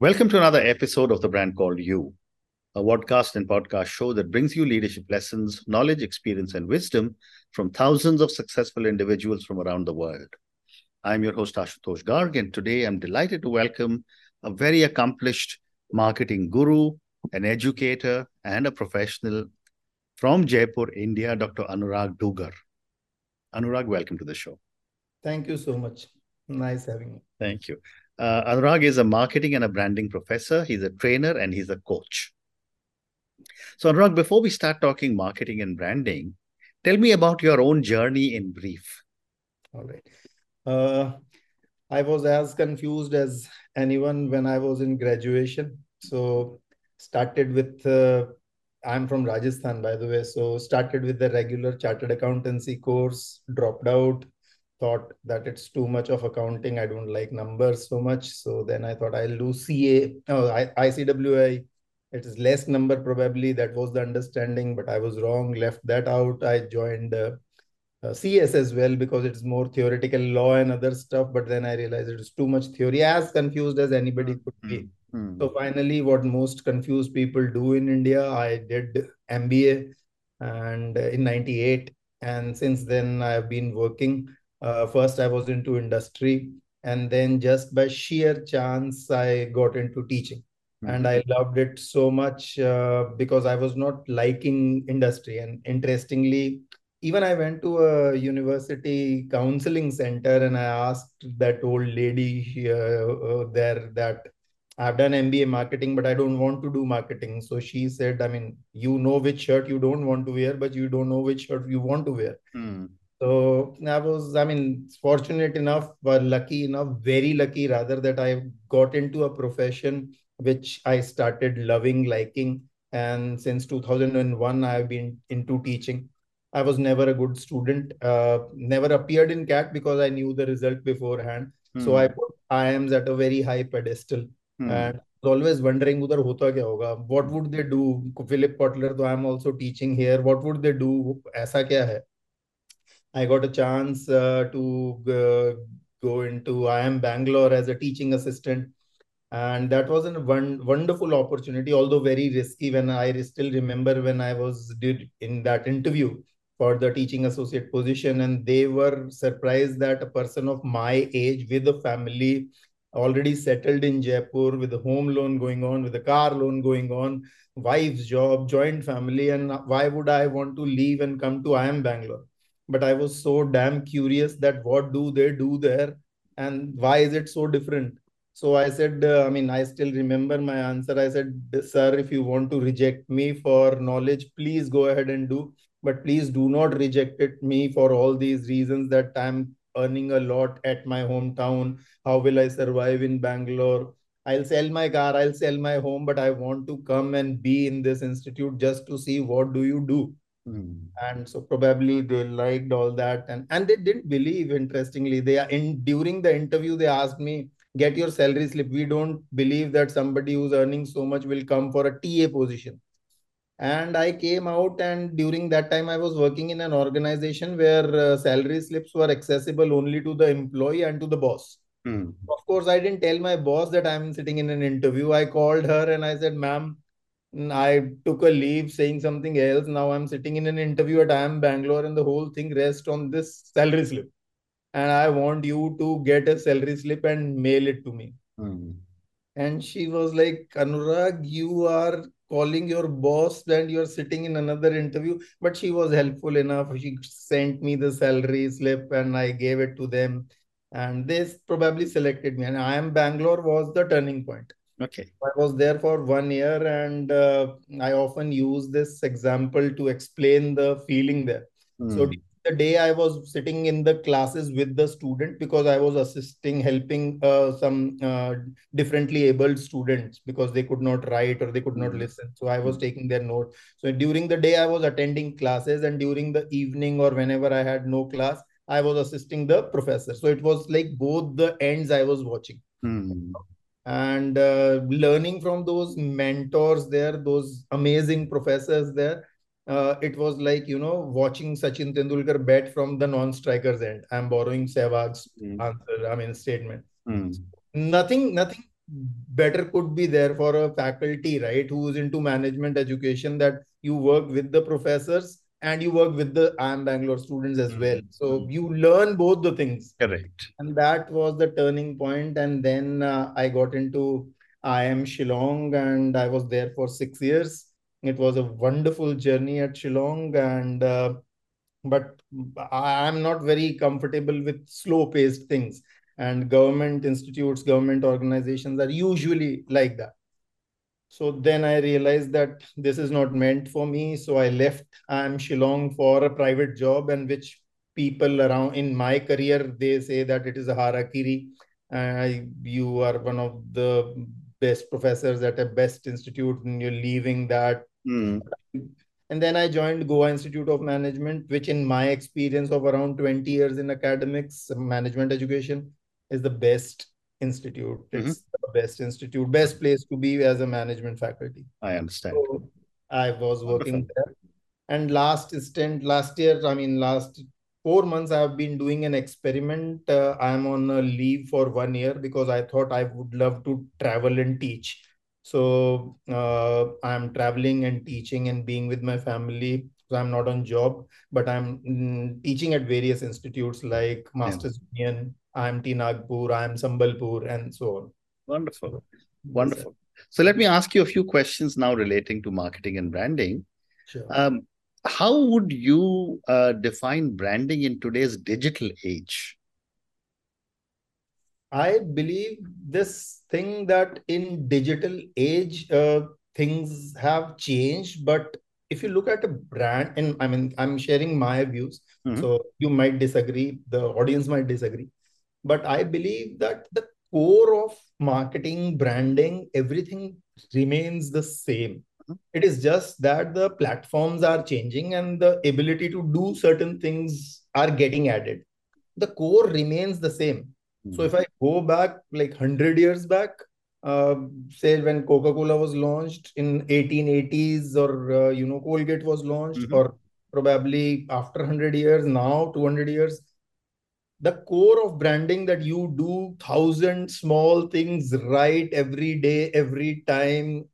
Welcome to another episode of The Brand Called You, a podcast and podcast show that brings you leadership lessons, knowledge, experience, and wisdom from thousands of successful individuals from around the world. I'm your host, Ashutosh Garg, and today I'm delighted to welcome a very accomplished marketing guru, an educator, and a professional from Jaipur, India, Dr. Anurag Dugar. Anurag, welcome to the show. Thank you so much. Nice having you. Thank you. Uh, Anurag is a marketing and a branding professor. He's a trainer and he's a coach. So, Anurag, before we start talking marketing and branding, tell me about your own journey in brief. All right. Uh, I was as confused as anyone when I was in graduation. So, started with, uh, I'm from Rajasthan, by the way. So, started with the regular chartered accountancy course, dropped out, thought that it's too much of accounting. I don't like numbers so much. So then I thought I'll do CA, oh, I, ICWI. It is less number probably. That was the understanding, but I was wrong. Left that out. I joined uh, uh, CS as well because it's more theoretical law and other stuff. But then I realized it was too much theory, as confused as anybody could be. Mm-hmm. So finally, what most confused people do in India, I did MBA and uh, in 98 and since then i've been working uh, first i was into industry and then just by sheer chance i got into teaching mm-hmm. and i loved it so much uh, because i was not liking industry and interestingly even i went to a university counseling center and i asked that old lady uh, there that I've done MBA marketing, but I don't want to do marketing. So she said, I mean, you know which shirt you don't want to wear, but you don't know which shirt you want to wear. Hmm. So I was, I mean, fortunate enough, but lucky enough, very lucky rather, that I got into a profession which I started loving, liking. And since 2001, I've been into teaching. I was never a good student, uh, never appeared in CAT because I knew the result beforehand. Hmm. So I put IIMs at a very high pedestal. Hmm. And I always wondering, udhar hota kya hoga? what would they do? Philip Kotler, though I'm also teaching here. What would they do? Aisa kya hai? I got a chance uh, to go into IIM Bangalore as a teaching assistant. And that was a one, wonderful opportunity, although very risky. When I still remember when I was did in that interview for the teaching associate position, and they were surprised that a person of my age with a family already settled in Jaipur with a home loan going on, with a car loan going on, wife's job, joint family, and why would I want to leave and come to IIM Bangalore? But I was so damn curious that what do they do there and why is it so different? So I said, uh, I mean, I still remember my answer. I said, sir, if you want to reject me for knowledge, please go ahead and do. But please do not reject it me for all these reasons that I'm earning a lot at my hometown. How will I survive in Bangalore? I'll sell my car, I'll sell my home, but I want to come and be in this institute just to see what do you do. Mm. And so probably they liked all that and, and they didn't believe interestingly. They are in during the interview, they asked me, get your salary slip. We don't believe that somebody who's earning so much will come for a TA position. And I came out, and during that time, I was working in an organization where uh, salary slips were accessible only to the employee and to the boss. Mm. Of course, I didn't tell my boss that I'm sitting in an interview. I called her and I said, Ma'am, I took a leave saying something else. Now I'm sitting in an interview at IIM Bangalore and the whole thing rests on this salary slip. And I want you to get a salary slip and mail it to me. Mm. And she was like, Anurag, you are calling your boss and you're sitting in another interview. But she was helpful enough. She sent me the salary slip and I gave it to them. And they probably selected me. And IIM Bangalore was the turning point. Okay. I was there for one year, and uh, I often use this example to explain the feeling there. Mm. So the day I was sitting in the classes with the student because I was assisting, helping uh, some uh, differently abled students because they could not write or they could not hmm. listen. So I was hmm. taking their notes. So during the day I was attending classes, and during the evening or whenever I had no class, I was assisting the professor. So it was like both the ends I was watching. Mm and uh, learning from those mentors there those amazing professors there uh, it was like you know watching sachin tendulkar bet from the non-strikers end i'm borrowing sehwag's mm. answer i mean statement mm. nothing nothing better could be there for a faculty, right, who is into management education that you work with the professors and you work with the IIM Bangalore students as well. Mm-hmm. So you learn both the things. Correct. And that was the turning point. And then uh, I got into IIM Shillong and I was there for six years. It was a wonderful journey at Shillong. And uh, but I'm not very comfortable with slow paced things. And government institutes, government organizations are usually like that. So then I realized that this is not meant for me. So I left IIM Shillong for a private job, and which people around in my career they say that it is a harakiri. Uh, you are one of the best professors at a best institute, and you're leaving that. Mm. And then I joined Goa Institute of Management, which, in my experience of around 20 years in academics, management education, is the best institute. Mm-hmm. It's the best institute, best place to be as a management faculty. I understand. So I was working Wonderful. there. And last stint, last year, I mean, last four months, I've been doing an experiment. Uh, I'm on a leave for one year because I thought I would love to travel and teach. So uh, I'm traveling and teaching and being with my family. So I'm not on job, but I'm mm, teaching at various institutes like Masters Union, IMT Nagpur, IIM Sambalpur, and so on. Wonderful. Wonderful. So let me ask you a few questions now relating to marketing and branding. Sure. Um, how would you uh, define branding in today's digital age? I believe this thing that in digital age, uh, things have changed. But if you look at a brand, and I mean, I'm sharing my views, Mhm. so you might disagree, the audience might disagree. But I believe that the core of marketing, branding, everything remains the same. It is just that the platforms are changing and the ability to do certain things are getting added. The core remains the same. So if I go back like 100 years back, uh, say when Coca-Cola was launched in 1880s or, uh, you know, Colgate was launched Mhm. or probably after 100 years, now 200 years, the core of branding that you do thousand small things right every day, every time,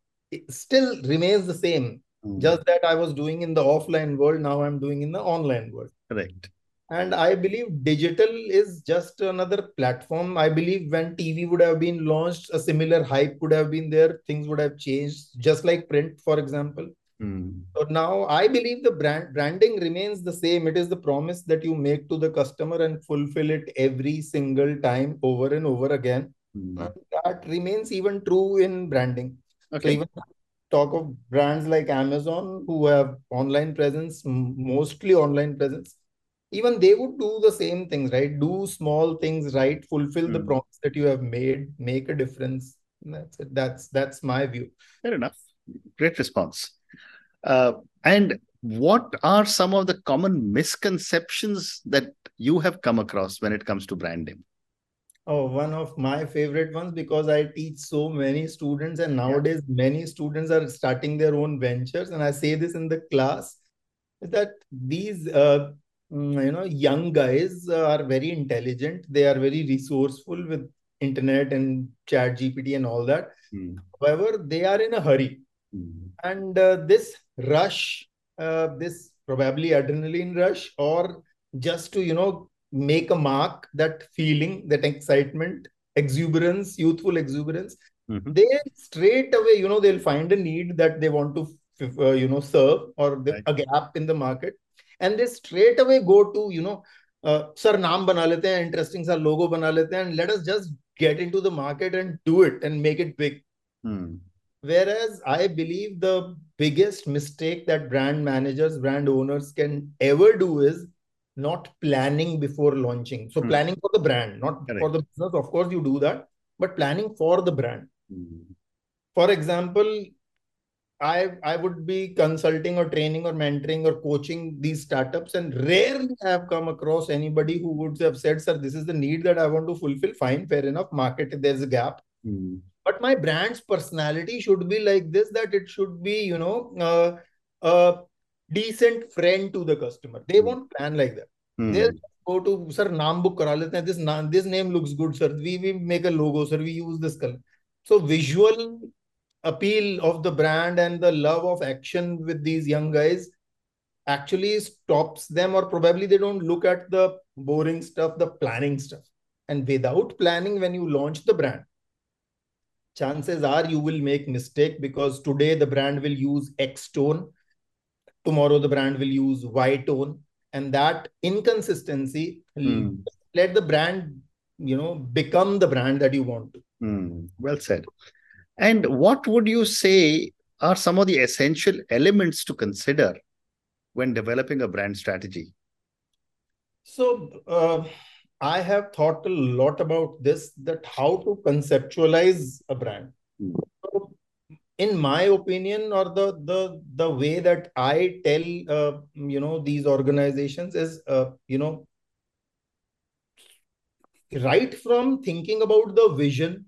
still remains the same. Mm. Just that I was doing in the offline world, now I'm doing in the online world. correct. And I believe digital is just another platform. I believe when TV would have been launched, a similar hype would have been there. Things would have changed, just like print, for example. Mm. So now I believe the brand branding remains the same. It is the promise that you make to the customer and fulfill it every single time over and over again. Mm. And that remains even true in branding. So Okay. even talk of brands like Amazon who have online presence, mostly online presence, even they would do the same things, right? Do small things right, fulfill the Hmm. promise that you have made, make a difference. That's it. That's that's my view. Fair enough. Great response. Uh, and what are some of the common misconceptions that you have come across when it comes to branding? Oh, one of my favorite ones because I teach so many students, and nowadays many students are starting their own ventures. And I say this in the class is that these uh, mm, you know young guys uh, are very intelligent. They are very resourceful with internet and chat GPT and all that. Mm. However, they are in a hurry. Mm. And uh, this rush, uh, this probably adrenaline rush, or just to, you know, make a mark, that feeling, that excitement, exuberance, youthful exuberance, Mhm. they straight away, you know, they'll find a need that they want to, uh, you know, serve or the, Right. a gap in the market. And they straight away go to, you know, uh, sir, naam bana lete hain, interesting sa logo bana lete hain, and let us just get into the market and do it and make it big. Mm. Whereas I believe the biggest mistake that brand managers, brand owners can ever do is not planning before launching. So Hmm. planning for the brand, not for the business. Of course, you do that, but planning for the brand. Mm. For example, I I would be consulting or training or mentoring or coaching these startups, and rarely have come across anybody who would have said, "Sir, this is the need that I want to fulfill. Fine, fair enough. Market, there's a gap." Mm. But my brand's personality should be like this that it should be you know uh, a decent friend to the customer. They Hmm. won't plan like that. Mm. they'll go to sir naam book kara lete hain. This na- this name looks good sir. We we make a logo sir. We use this color. So visual appeal of the brand and the love of action with these young guys actually stops them or probably they don't look at the boring stuff the planning stuff. And without planning when you launch the brand chances are you will make mistake because today the brand will use x tone tomorrow the brand will use y tone and that inconsistency mm. let the brand you know become the brand that you want to mm. well said and what would you say are some of the essential elements to consider when developing a brand strategy so uh, I have thought a lot about this that how to conceptualize a brand. Mm. So in my opinion, or the the the way that I tell uh, you know these organizations is uh, you know right from thinking about the vision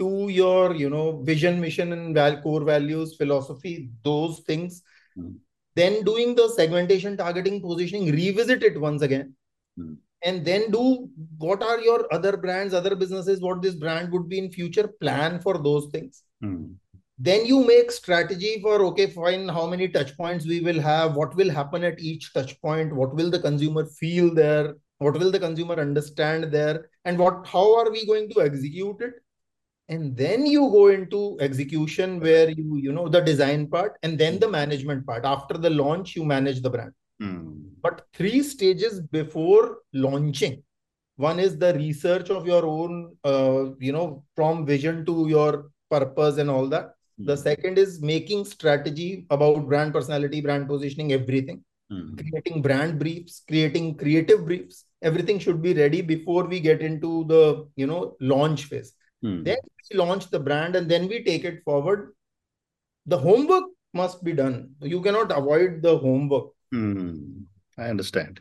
to your you know vision mission and val- core values philosophy those things mm. then doing the segmentation targeting positioning revisit it once again mm and then do what are your other brands other businesses what this brand would be in future plan for those things? Mm. then you make strategy for okay fine how many touch points we will have what will happen at each touch point what will the consumer feel there what will the consumer understand there and what how are we going to execute it? And then you go into execution where you you know the design part and then the management part. After the launch you manage the brand Mm. But three stages before launching. One is the research of your own, uh, you know, from vision to your purpose and all that. Mm. The second is making strategy about brand personality, brand positioning, everything. Mm. Creating brand briefs, creating creative briefs. Everything should be ready before we get into the, you know, launch phase. Hmm. Then we launch the brand and then we take it forward. The homework must be done. You cannot avoid the homework Hmm. I understand.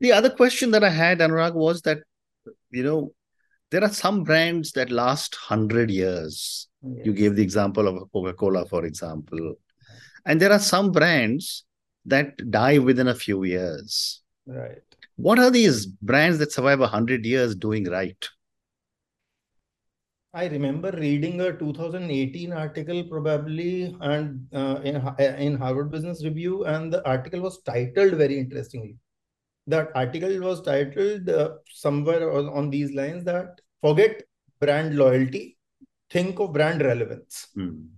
The other question that I had, Anurag, was that, you know, there are some brands that last 100 years. Yes. You gave the example of Coca Cola, for example. And there are some brands that die within a few years. Right. What are these brands that survive 100 years doing right? I remember reading a 2018 article probably and uh, in in Harvard Business Review, and the article was titled very interestingly. That article was titled uh, somewhere on these lines that forget brand loyalty, think of brand relevance. Mm.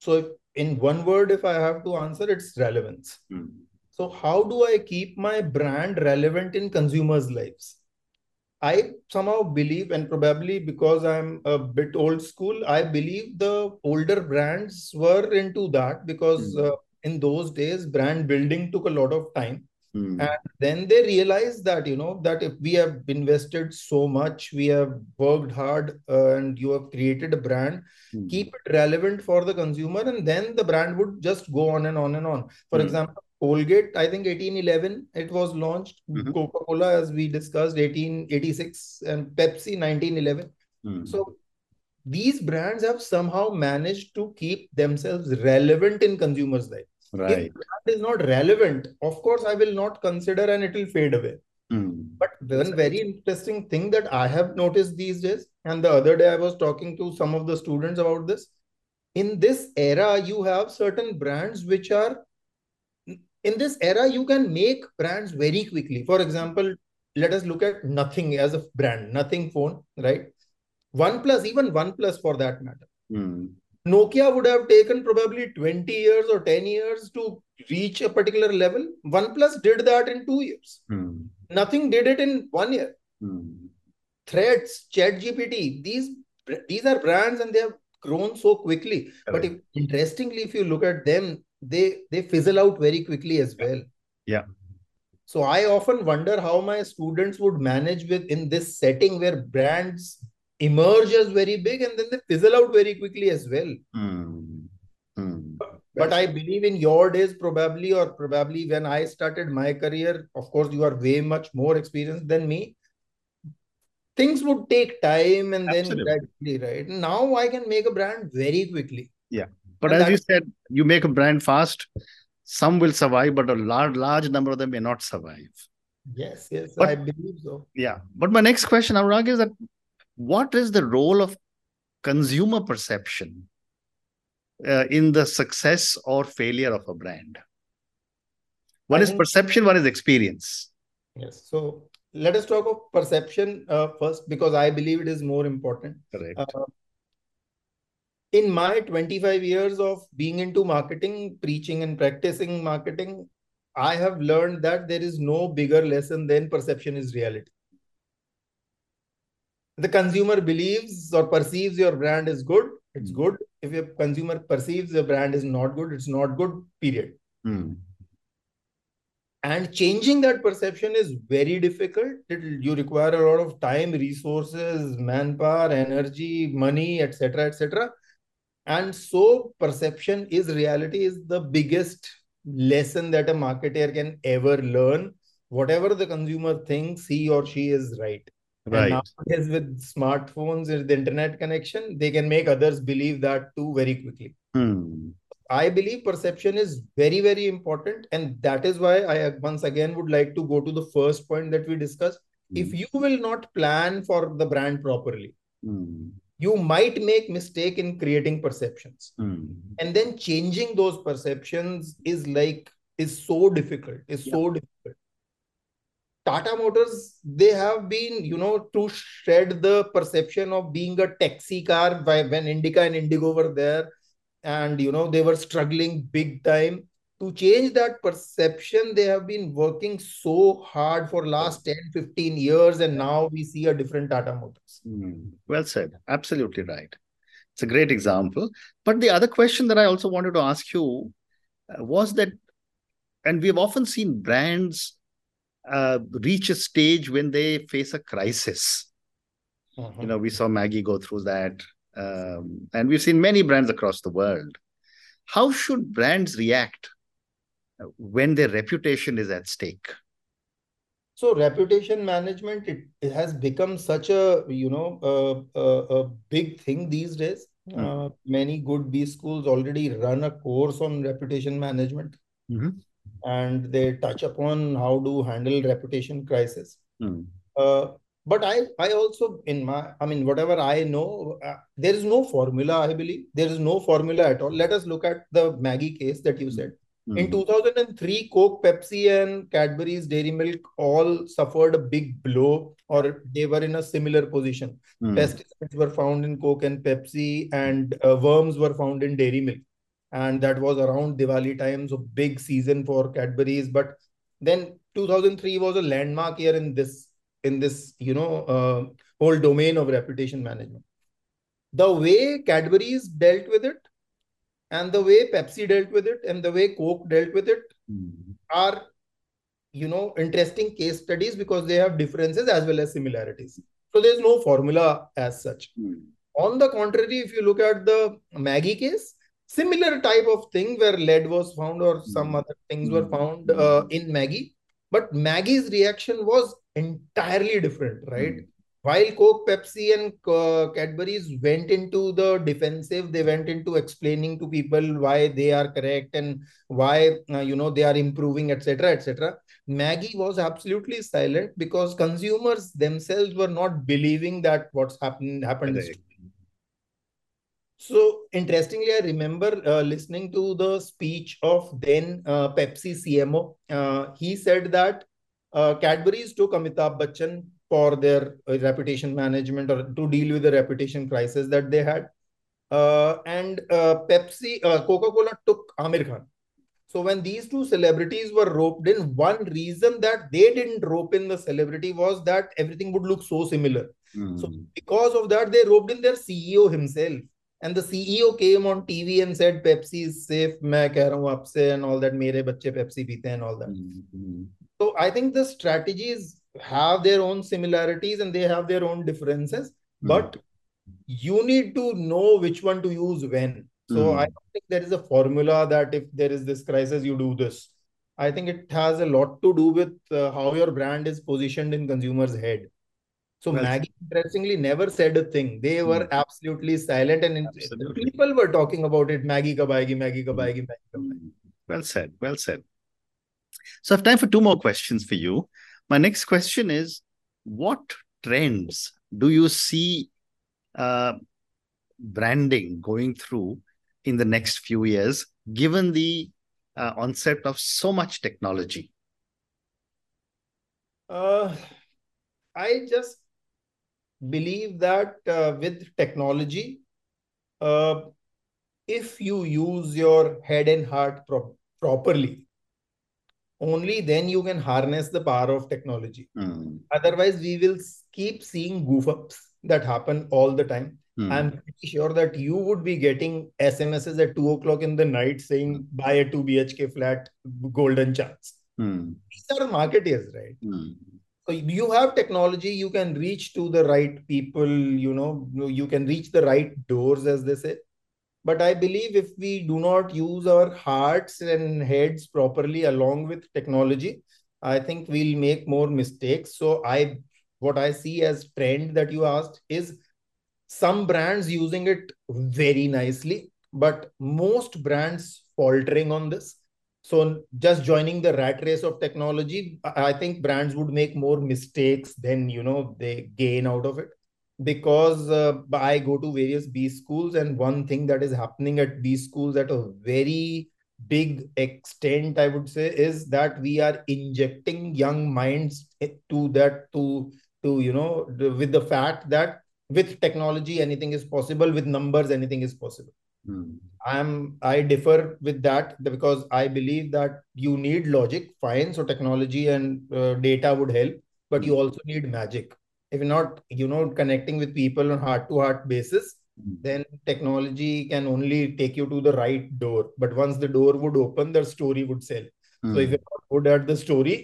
So, if, in one word, if I have to answer, it's relevance. Mm. So, how do I keep my brand relevant in consumers' lives? I somehow believe, and probably because I'm a bit old school, I believe the older brands were into that because mm. uh, in those days, brand building took a lot of time. Mm. And then they realized that, you know, that if we have invested so much, we have worked hard uh, and you have created a brand, mm. keep it relevant for the consumer, and then the brand would just go on and on and on. For hmm. example, Colgate, I think 1811 it was launched. Mm-hmm. Coca Cola, as we discussed, 1886, and Pepsi 1911. Mm-hmm. So these brands have somehow managed to keep themselves relevant in consumers' lives. Right. If brand is not relevant, of course, I will not consider and it will fade away. Mm. But one very interesting thing that I have noticed these days, and the other day I was talking to some of the students about this. In this era, you have certain brands which are in this era you can make brands very quickly for example let us look at nothing as a brand nothing phone right oneplus even oneplus for that matter mm. nokia would have taken probably 20 years or 10 years to reach a particular level oneplus did that in two years mm. nothing did it in one year mm. threads chat gpt these these are brands and they have grown so quickly right. but if, interestingly if you look at them they they fizzle out very quickly as well. Yeah. So i often wonder how my students would manage with in this setting where brands emerge as very big and then they fizzle out very quickly as well. Mm. Mm. but i believe in your days probably or probably when i started my career of course you are way much more experienced than me. Things would take time and Absolutely. then gradually right? Now i can make a brand very quickly. Yeah but and as you said, you make a brand fast, some will survive, but a large, large number of them may not survive. Yes, yes, but, I believe so. Yeah. But my next question, Anurag, is that what is the role of consumer perception uh, in the success or failure of a brand? One I is perception, one is experience. Yes. So let us talk of perception uh, first because I believe it is more important. Correct. Uh, in my 25 years of being into marketing, preaching and practicing marketing, I have learned that there is no bigger lesson than perception is reality. The consumer believes or perceives your brand is good, it's mm. good. If your consumer perceives the brand is not good, it's not good, period. Mm. And changing that perception is very difficult. It, you require a lot of time, resources, manpower, energy, money, etc., etc. And so, perception is reality is the biggest lesson that a marketer can ever learn. Whatever the consumer thinks, he or she is right. Right. And nowadays, with smartphones, with the internet connection, they can make others believe that too very quickly. Hmm. I believe perception is very, very important. And that is why I once again would like to go to the first point that we discussed. Hmm. If you will not plan for the brand properly, hmm. You might make mistake in creating perceptions. Hmm. And then changing those perceptions is like is so difficult, is yeah. so difficult. Tata Motors, they have been, you know, to shed the perception of being a taxi car by when Indica and Indigo were there and, you know, they were struggling big time. To change that perception, they have been working so hard for last 10, 15 years. And now we see a different Tata Motors. Mm, well said. Absolutely right. It's a great example. But the other question that I also wanted to ask you uh, was that, and we've often seen brands uh, reach a stage when they face a crisis. Uh-huh. You know, we saw Maggi go through that, um, and we've seen many brands across the world. How should brands react when their reputation is at stake? So reputation management it, it has become such a you know a, a, a big thing these days. Mm-hmm. Uh, many good B schools already run a course on reputation management. Mm-hmm and they touch upon how to handle reputation crisis. Mm. Uh, but I, I also in my, I mean, whatever I know, uh, there is no formula. I believe there is no formula at all. Let us look at the Maggi case that you said. Mm. In 2003, Coke, Pepsi, and Cadbury's Dairy Milk all suffered a big blow, or they were in a similar position. Mm. Pesticides were found in Coke and Pepsi, and uh, worms were found in Dairy Milk and that was around Diwali time, so big season for Cadbury's. But then 2003 was a landmark year in this in this you know uh, whole domain of reputation management. The way Cadbury's dealt with it, and the way Pepsi dealt with it, and the way Coke dealt with it mm. are you know interesting case studies because they have differences as well as similarities. So there's no formula as such. Mm. On the contrary, if you look at the Maggi case, similar type of thing where lead was found or some mm. other things were found uh, in Maggi, But Maggi's reaction was entirely different, right? While Coke, Pepsi, and uh, Cadbury's went into the defensive, they went into explaining to people why they are correct and why uh, you know they are improving, etc., etc. Maggi was absolutely silent because consumers themselves were not believing that what's happened happened. So interestingly, I remember uh, listening to the speech of then uh, Pepsi CMO. Uh, he said that uh, Cadbury's took Amitabh Bachchan for their uh, reputation management or to deal with the reputation crisis that they had. Uh, and uh, Pepsi, uh, Coca Cola took Aamir Khan. So when these two celebrities were roped in, one reason that they didn't rope in the celebrity was that everything would look so similar. Mm. So because of that, they roped in their CEO himself. And the CEO came on TV and said, Pepsi is safe, main keh and all that, mere bache Pepsi and all that. Mm. So I think the strategy is have their own similarities and they have their own differences, mm-hmm. but you need to know which one to use when. So mm-hmm. I don't think there is a formula that if there is this crisis, you do this. I think it has a lot to do with uh, how your brand is positioned in consumers' head. So well, Maggi interestingly never said a thing. They were mm. absolutely silent, and absolutely. people were talking about it. Maggi kabayegi, Maggi kabayegi, mm. Maggi kabayegi. Well said. Well said. So I have time for two more questions for you. My next question is: What trends do you see uh, branding going through in the next few years, given the uh, onset of so much technology? Uh, I just believe that uh, with technology, uh, if you use your head and heart pro- properly, only then you can harness the power of technology. Mm. Otherwise, we will keep seeing goof ups that happen all the time. Mm. I'm pretty sure that you would be getting SMSs at two o'clock in the night saying buy a 2 BHK flat, golden chance. Mm. These are marketers, right? Mm. So you have technology, you can reach to the right people, you know, you can reach the right doors, as they say. But I believe if we do not use our hearts and heads properly along with technology, I think we'll make more mistakes. So I what I see as trend that you asked is some brands using it very nicely, but most brands faltering on this. So just joining the rat race of technology, I think brands would make more mistakes than you know they gain out of it. Because uh, I go to various B schools, and one thing that is happening at B schools at a very big extent, I would say, is that we are injecting young minds to that to to you know with the fact that with technology anything is possible with numbers anything is possible. Mm. i'm i differ with that because i believe that you need logic fine so technology and uh, data would help but you also need magic if you're not you know connecting with people on heart to heart basis mm. then technology can only take you to the right door but once the door would open the story would sell so if you're not good at the story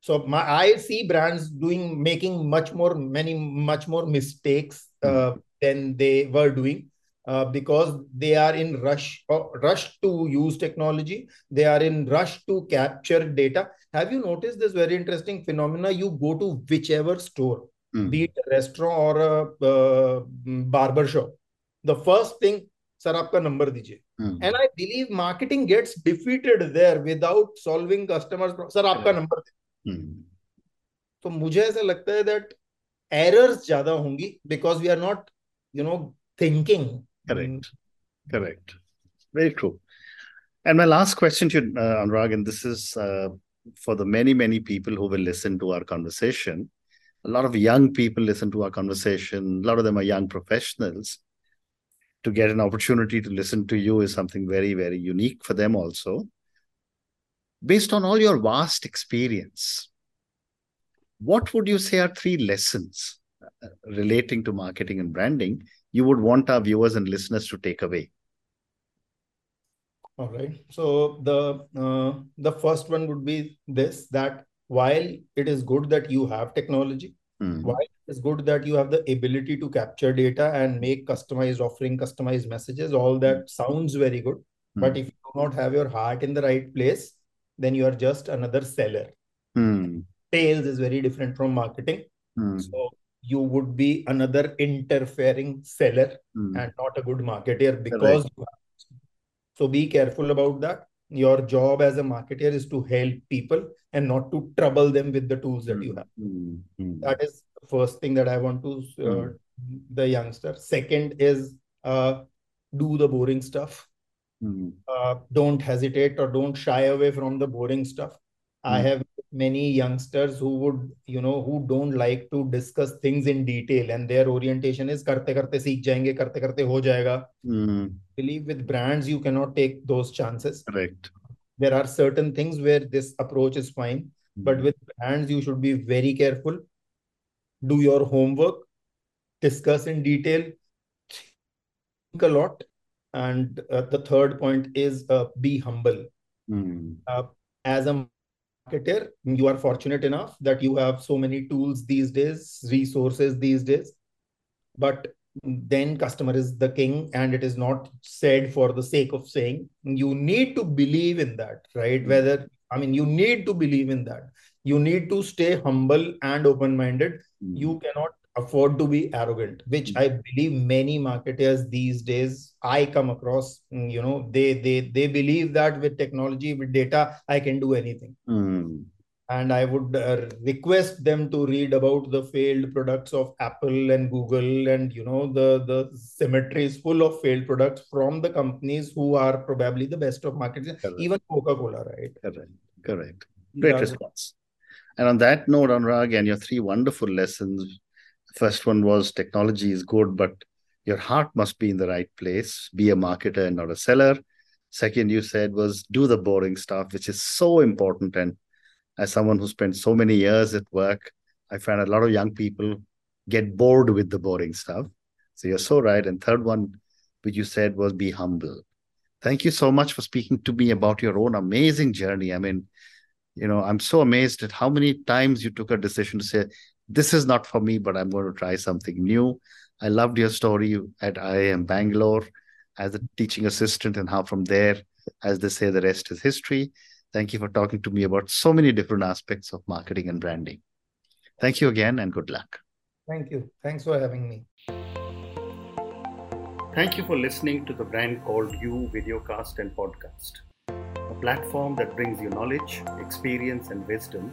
so my, i see brands doing making much more many much more mistakes uh, mm. than they were doing uh, because they are in rush or uh, rush to use technology they are in rush to capture data have you noticed this very interesting phenomena you go to whichever store mm. be it a restaurant or a uh, barber shop the first thing sir aapka number dijiye mm. and i believe marketing gets defeated there without solving customers sir aapka number dijiye तो मुझे ऐसा लगता है that errors ज्यादा होंगी because we are not you know thinking correct. Correct. Very true. And my last question to uh, anurag and this is uh, for the many many people who will listen to our conversation. A lot of young people listen to our conversation. A lot of them are young professionals. To get an opportunity to listen to you is something very very unique for them also. Based on all your vast experience, what would you say are three lessons uh, relating to marketing and branding you would want our viewers and listeners to take away? All right. So the uh, the first one would be this: that while it is good that you have technology, mm. while it is good that you have the ability to capture data and make customized offering, customized messages, all that mm. sounds very good. Mm. But if you do not have your heart in the right place, then you are just another seller. Hmm. Sales is very different from marketing. Hmm. So you would be another interfering seller hmm. and not a good marketer because so be careful about that. Your job as a marketer is to help people and not to trouble them with the tools that you have. That is the first thing that I want to uh, the youngster. Second is uh, do the boring stuff Mm. Uh, don't hesitate or don't shy away from the boring stuff. Mm. I hmm. have many youngsters who would, you know, who don't like to discuss things in detail and their orientation is karte karte seekh jayenge, karte karte ho jayega. Mm. Believe with brands, you cannot take those chances. Correct. There are certain things where this approach is fine, but hmm. with brands, you should be very careful. Do your homework, discuss in detail, think a lot, and uh, the third point is uh, be humble. Mm. Uh, as a marketer, you are fortunate enough that you have so many tools these days, resources these days. But then customer is the king and it is not said for the sake of saying you need to believe in that right mm. whether i mean you need to believe in that you need to stay humble and open minded mm. you cannot afford to be arrogant which i believe many marketers these days i come across mm, you know they they they believe that with technology with data i can do anything mm. and I would uh, request them to read about the failed products of Apple and Google, and you know the the cemetery is full of failed products from the companies who are probably the best of markets, Correct. even Coca Cola, right? Correct, correct. Great response. And on that note, Anurag, and your three wonderful lessons. First one was technology is good, but your heart must be in the right place. Be a marketer and not a seller. Second, you said was do the boring stuff, which is so important and as someone who spent so many years at work, I find a lot of young people get bored with the boring stuff. So you're so right. And third one, which you said was be humble. Thank you so much for speaking to me about your own amazing journey. I mean, you know, I'm so amazed at how many times you took a decision to say, this is not for me, but I'm going to try something new. I loved your story at IIM Bangalore as a teaching assistant and how from there, as they say, the rest is history. Thank you for talking to me about so many different aspects of marketing and branding. Thank you again and good luck. Thank you. Thanks for having me. Thank you for listening to the brand called You Videocast and Podcast, a platform that brings you knowledge, experience, and wisdom